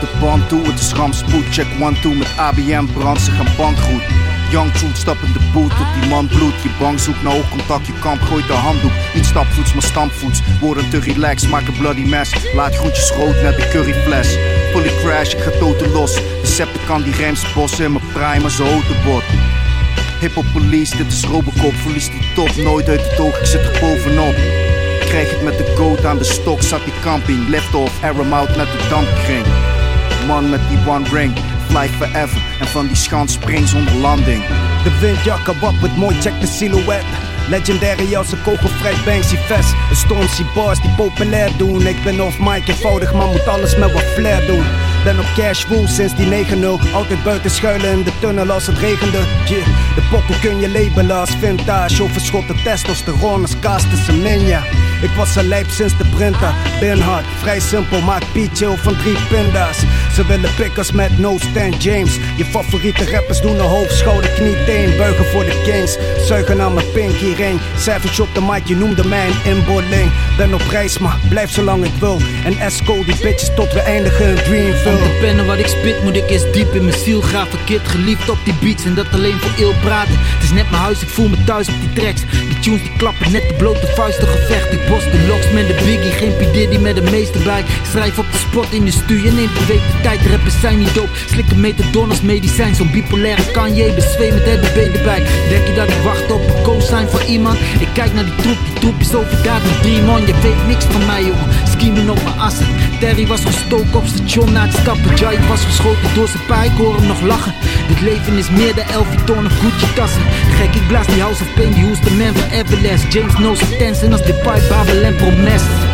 de band toe, het is rampspoed. Check 1-2 met ABM, brand, ze gaan bankroet. Young Truth, stap in de boot tot die man bloed. Je bang zoekt naar oogcontact, je kamp gooit de handdoek. Niet stapvoets, maar stampvoets. Worden te relaxed, maak een bloody mess. Laat groentjes rood naar de curryfles. Fully crash, ik ga toten los. Decepticon die rems bossen in mijn prime als een autobot. Hip-hop police, dit is Robocop. Verlies die top nooit uit het oog, ik zit er bovenop. Krijg het met de goat aan de stok, zat die camping. Lift off, air out met de dampkring. Man met die one ring, fly forever. En van die schans spring zonder landing. De windjakken wappert mooi, check de silhouet. Legendary als een kogelvrij Banksy vest. Een Stormzy bars die populair doen. Ik ben off mic eenvoudig, maar moet alles met wat flair doen. Ben op cash full sinds die 9-0. Altijd buiten schuilen in de tunnel als het regende. Yeah. De pokken kun je labelen als vintage. Overschotten testosteron als cast een ninja. Ik was een lijp sinds de printer. Ben hard, vrij simpel, maak pietje van drie pinda's. Ze willen pickers met no Stan James. Je favoriete rappers doen een hoofd, schouder, knie, teen. Buigen voor de kings, zuigen aan mijn pinky ring. Savage op de mic, je noemde mij een inboorling. Ben op reis, maar blijf zolang ik wil. En Esco die bitches tot we eindigen in Dreamville. Pennen wat ik spit moet ik eerst diep in mijn ziel graven. Kid geliefd op die beats en dat alleen voor eeuw praten. Het is net mijn huis, ik voel me thuis op die tracks. Die tunes die klappen, net de blote vuisten gevecht. Ik bos de locks met de biggie, geen P. Diddy met de meeste bij Schrijf op de spot in de stuur, je neemt een week de tijd. Rappers zijn niet dope, slikken methadon als medicijn. Zo'n bipolaire Kanye, bezweet met RBB erbij Denk je dat ik wacht op een co-sign van iemand? Ik kijk naar die troep, die troep is overdaad met demon Je weet niks van mij jongen, schiemen op mijn assen. Terry was gestoken op station na het stappen. Jai was geschoten door zijn pij, ik hoor hem nog lachen. Dit leven is meer dan Elfie ton of Gucci tassen Gek, ik blaas die House of Pain, die who's the man van Everlast. James knows zijn tensen als de pipe, Babel en Promes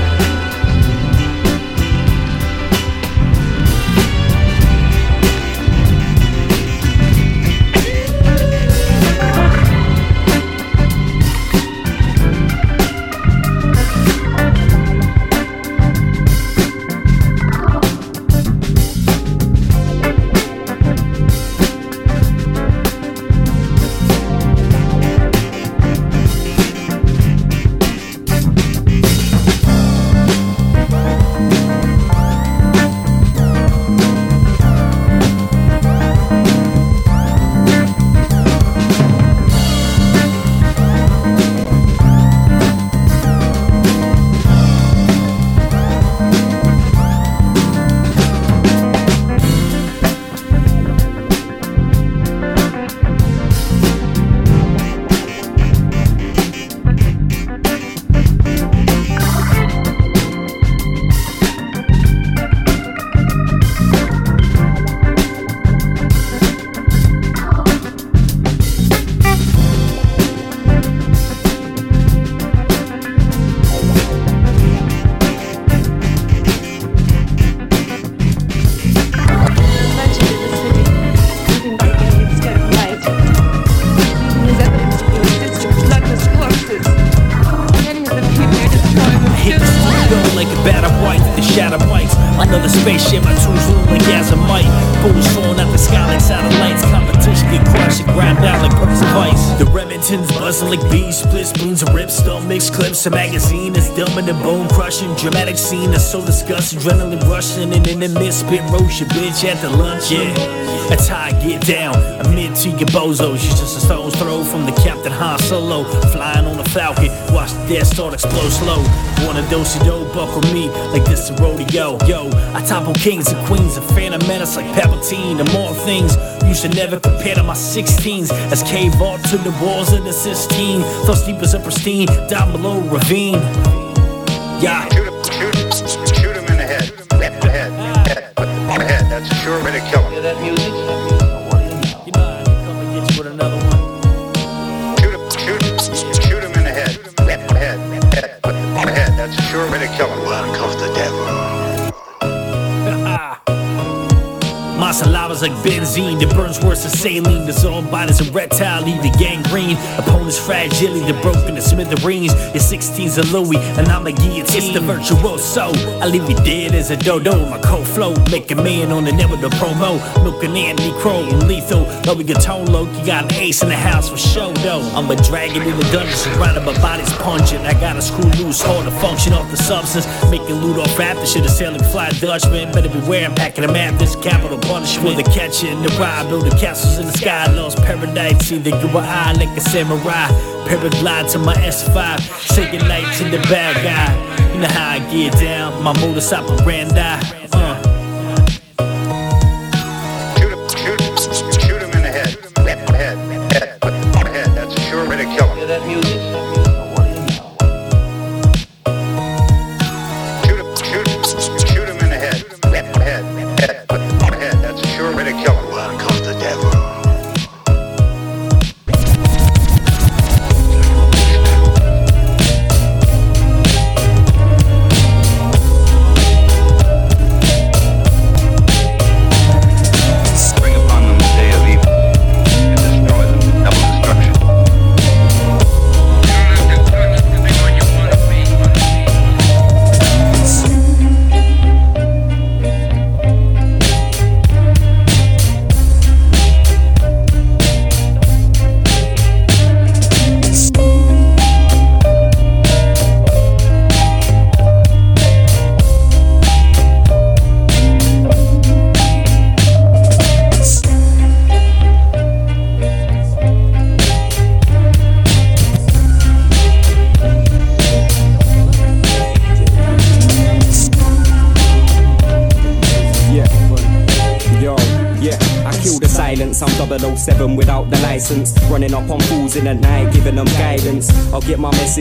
A magazine is dumb and the bone Dramatic scene that's so disgusting, adrenaline rushing. And in the midst, spit roast your bitch at the lunch. Yeah, that's how I get down. Admit to your bozos, you just a stone's throw from the Captain Han Solo. Flying on a falcon, watch the Death Star explode slow. Want a dose of dough, buckle me like this a rodeo. Yo, I topple kings and queens, a phantom menace like Palpatine. The more things you should never compare to my 16s. As cave art to the walls of the Sistine. Thoughts deep as a pristine, down below ravine. Yeah. Saliva's like benzene that burns worse than saline. Dissolved bodies a reptile, leaving gangrene. Opponents fragile, they're broken to smithereens. Your 16's a Louis, and I'm a guillotine. It's the virtuoso. I leave you dead as a dodo. My cold flow, make a man on the net with a promo. Milking Anthony Crow, lethal. Though we get tone low, you got an ace in the house for show though. I'm a dragon in the dungeon, surrounded by bodies pungent. I got a screw loose, hold the function off the substance. Making loot off rap, the shit is sailing fly Dutchman. Better beware, I'm packing a map, this capital punishment. For the catcher in the ride, building castles in the sky, lost paradise. Either you or I, like a samurai. Paraglide to my S5, say goodnight to the bad guy. You know how I get down, my modus operandi.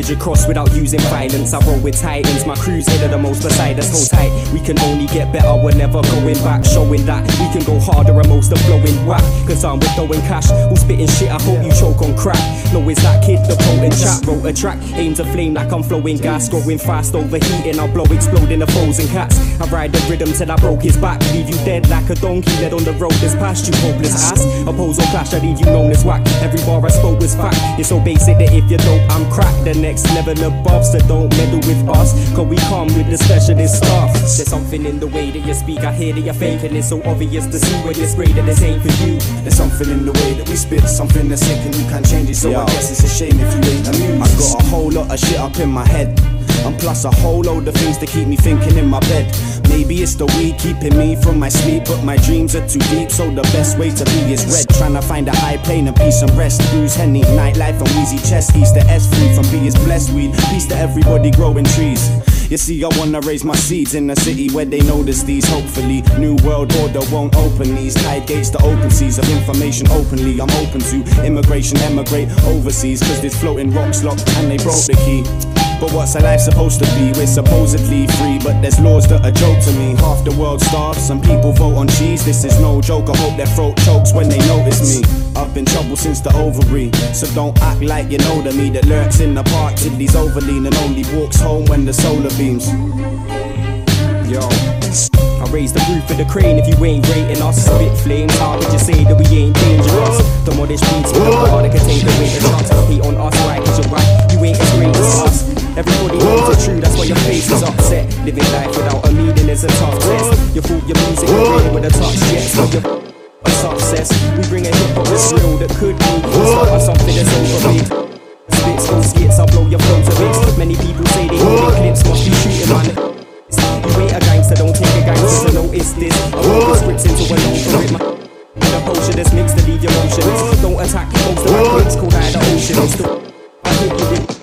Message across without using violence. I with titans, my crew's of the most beside us. Hold tight, we can only get better, we're never going back. Showing that we can go harder and most are flowing whack. Cause I'm with throwing cash, who's spitting shit, I hope you choke on crack. No, is that kid the potent chat? Wrote a track, aims a flame like I'm flowing gas. Going fast, overheating, I'll blow, exploding the frozen cats. I ride the rhythm till I broke his back. Leave you dead like a donkey led on the road that's past you, hopeless ass. Oppose or clash, I leave you known as whack. Every bar I spoke was fact. It's so basic that if you dope, I'm crack. The next level above, so don't meddle with us. Cause we come with the specialist stuff. There's something in the way that you speak, I hear that you're faking. It's so obvious to see when you spray that this ain't for you. There's something in the way that we spit, something that's sick and you can't change it. So I guess it's a shame if you ain't amused. I got a whole lot of shit up in my head. And plus a whole load of things to keep me thinking in my bed. Maybe it's the weed keeping me from my sleep, but my dreams are too deep. So the best way to be is red. Trying to find a high plane and peace and rest. Bruce Henny, nightlife and wheezy chest. East to S free from B is blessed weed. Peace to everybody growing trees. You see, I wanna raise my seeds in a city where they notice these. Hopefully, new world order won't open these tide gates to open seas of information openly. I'm open to immigration, emigrate overseas, cause there's floating rocks locked and they broke the key. But what's a life supposed to be? We're supposedly free, but there's laws that are joke to me. Half the world starves, some people vote on cheese. This is no joke, I hope their throat chokes when they notice me. I've been trouble since the ovary, so don't act like you know the me that lurks in the park till he's overlean and only walks home when the solar beams. Yo. I raise the roof of the crane if you ain't rating us. Spit flames, how would you say that we ain't dangerous? The modest beats with a bar that can take the shots. Hate on us, right? Cause you're right, you ain't as great as us. Everybody knows it's true, that's why your face is upset. Living life without a meaning is a tough test. You fool your music, you're with a touch, yes. You're a success. We bring a hip hop that's real that could be. Start on something that's over big. Spits, go skits, I'll blow your flow to bits. Many people say they know the clips, must be shooting man. You ain't a gangster, don't take a gangster to notice this. I wrote the scripts into a logarithm. The potion that's mixed to leave you motionless. Don't attack most of my critics, call that the ocean. It's the I hit you with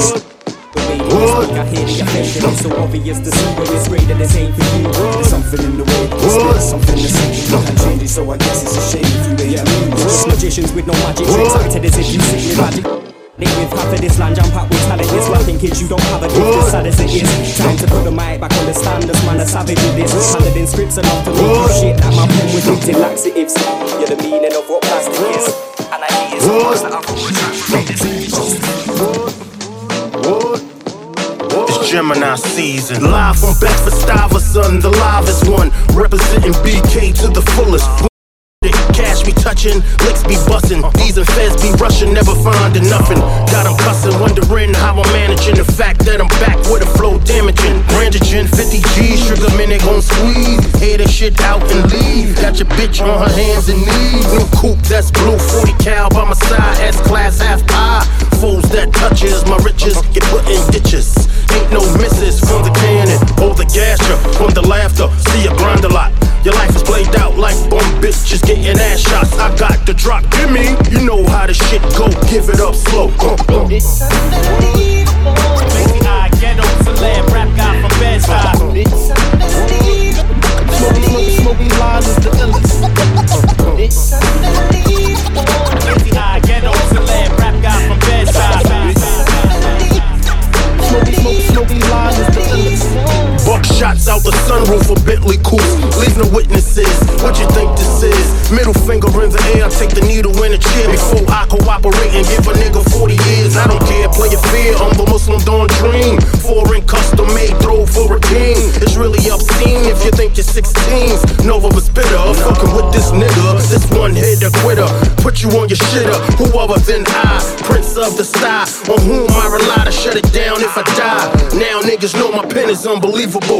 roll with it. The way that you speak, I hear the affection. It's so obvious to see when it's great ain't for you. There's something in the way that we spit, something that's and you can't change it. So I guess it's a shame if you ain't amused. Magicians with no magic tricks, acted as if you with magic. Live with half of this land, jump packed with talent. This rapping kids, you don't have a gift, as sad as it is. Time to put the mic back on the stand, this man a savage with this. Handed in scripts enough to make you shit like my pen with dipped laxatives. You're the meaning of what plastic is. And I Gemini season. Live from Bedford Stuyvesant, the livest one, representing BK to the fullest. Cash be touching, licks be bustin'. These and feds be rushing, never finding nothing. Got 'em cussing, wondering how I'm managing the fact that I'm back with a flow damaging. Brandigen 50 G's, sugar minute gon' squeeze. Hear the shit out and leave. Got your bitch on her hands and knees. New coupe that's blue, 40 cal by my side, S class half pie. Foes that touches my riches get put in ditches. Ain't no misses from the cannon or the gasher, from the laughter. See you grind a lot. Your life is played out like bum bitches getting ass shots. I got the drop, give me. You know how the shit go. Give it up slow. Uh, uh. It's unbelievable. Crazy eye, ghetto celeb, rap guy from Bed-Stuy. It's unbelievable. Smoky, smoky, smoky lines is the illest. It's unbelievable. Crazy eye, shots out the sunroof of Bentley cool. Leave no witnesses. What you think this is? Middle finger in the air, take the needle in the chair before I cooperate and give a nigga 40 years. I don't care, play your fear. I'm the Muslim Dawn Dream. Foreign custom made throw for a king. It's really obscene if you think you're 16s. Nova was bitter, fucking with this nigga. This one hit a quitter. Put you on your shitter. Who other than I? Prince of the sky, on whom I rely to shut it down if I die. Now niggas know my pen is unbelievable.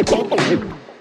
Pokémon.